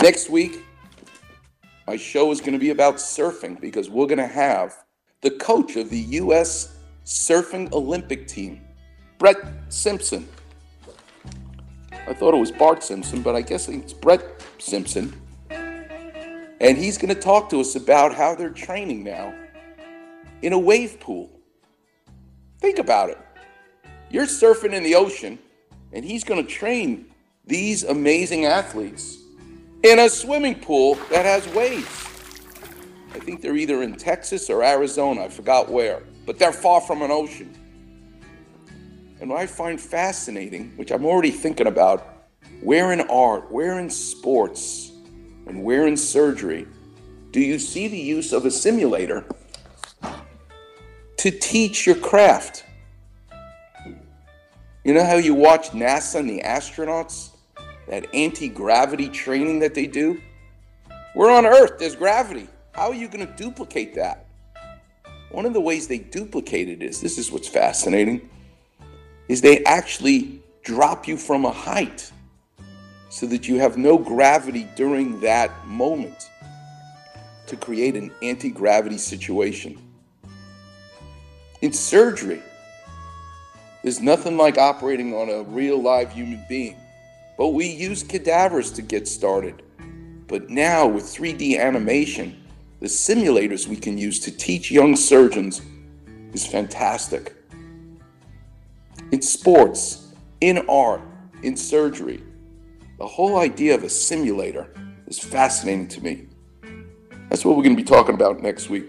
Next week, my show is going to be about surfing because we're going to have the coach of the U.S. Surfing Olympic team, Brett Simpson. I thought it was Bart Simpson, but I guess it's Brett Simpson. And he's going to talk to us about how they're training now in a wave pool. Think about it. You're surfing in the ocean, and he's going to train these amazing athletes in a swimming pool that has waves. I think they're either in Texas or Arizona, I forgot where, but they're far from an ocean. And what I find fascinating, which I'm already thinking about, where in art, where in sports, and where in surgery do you see the use of a simulator to teach your craft? You know how you watch NASA and the astronauts? That anti gravity training that they do? We're on Earth, there's gravity. How are you going to duplicate that? One of the ways they duplicate it is this is what's fascinating is they actually drop you from a height so that you have no gravity during that moment to create an anti gravity situation. In surgery, there's nothing like operating on a real live human being, but we use cadavers to get started. But now, with 3D animation, the simulators we can use to teach young surgeons is fantastic. In sports, in art, in surgery, the whole idea of a simulator is fascinating to me. That's what we're going to be talking about next week.